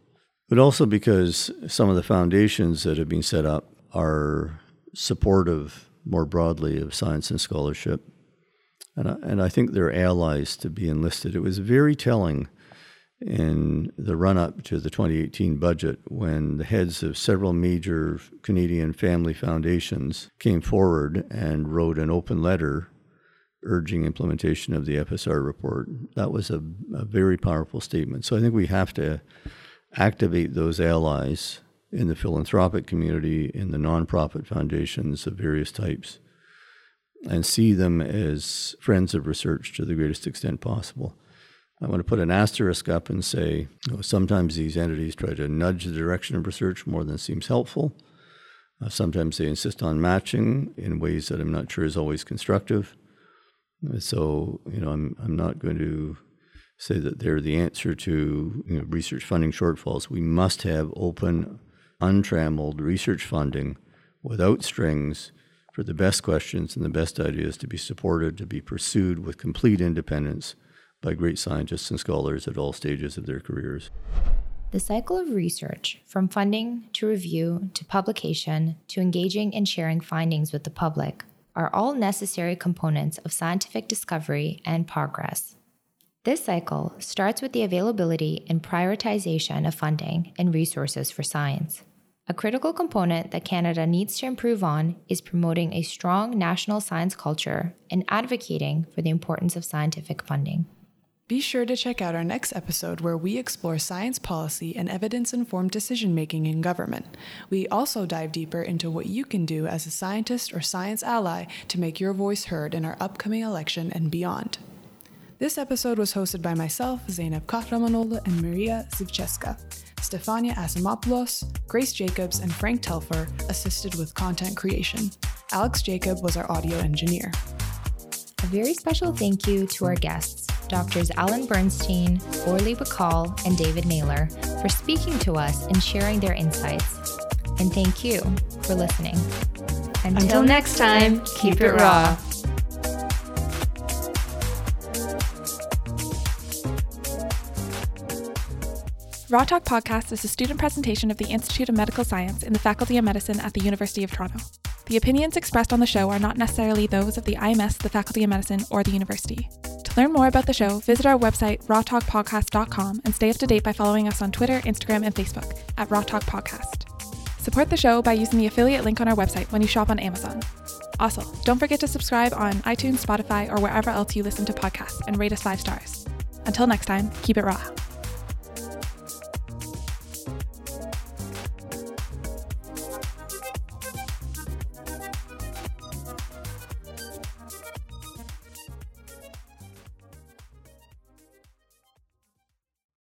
but also because some of the foundations that have been set up are supportive more broadly of science and scholarship. And I, and I think they're allies to be enlisted. It was very telling in the run up to the 2018 budget when the heads of several major Canadian family foundations came forward and wrote an open letter urging implementation of the FSR report. That was a, a very powerful statement. So I think we have to activate those allies in the philanthropic community, in the nonprofit foundations of various types, and see them as friends of research to the greatest extent possible. I want to put an asterisk up and say you know, sometimes these entities try to nudge the direction of research more than seems helpful. Uh, sometimes they insist on matching in ways that I'm not sure is always constructive. So, you know, I'm, I'm not going to say that they're the answer to you know, research funding shortfalls. We must have open, untrammeled research funding without strings for the best questions and the best ideas to be supported, to be pursued with complete independence by great scientists and scholars at all stages of their careers. The cycle of research, from funding to review to publication to engaging and sharing findings with the public, are all necessary components of scientific discovery and progress. This cycle starts with the availability and prioritization of funding and resources for science. A critical component that Canada needs to improve on is promoting a strong national science culture and advocating for the importance of scientific funding. Be sure to check out our next episode where we explore science policy and evidence informed decision making in government. We also dive deeper into what you can do as a scientist or science ally to make your voice heard in our upcoming election and beyond. This episode was hosted by myself, Zainab Kahramanoglu, and Maria Zivcheska. Stefania Asimopoulos, Grace Jacobs, and Frank Telfer assisted with content creation. Alex Jacob was our audio engineer. A very special thank you to our guests, Doctors Alan Bernstein, Orli Bahcall, and David Naylor, for speaking to us and sharing their insights. And thank you for listening. Until, Until next time, keep it raw. Raw Talk Podcast is a student presentation of the Institute of Medical Science in the Faculty of Medicine at the University of Toronto. The opinions expressed on the show are not necessarily those of the IMS, the Faculty of Medicine, or the university. To learn more about the show, visit our website, rawtalkpodcast.com, and stay up to date by following us on Twitter, Instagram, and Facebook at Raw Talk Podcast. Support the show by using the affiliate link on our website when you shop on Amazon. Also, don't forget to subscribe on iTunes, Spotify, or wherever else you listen to podcasts and rate us five stars. Until next time, keep it raw.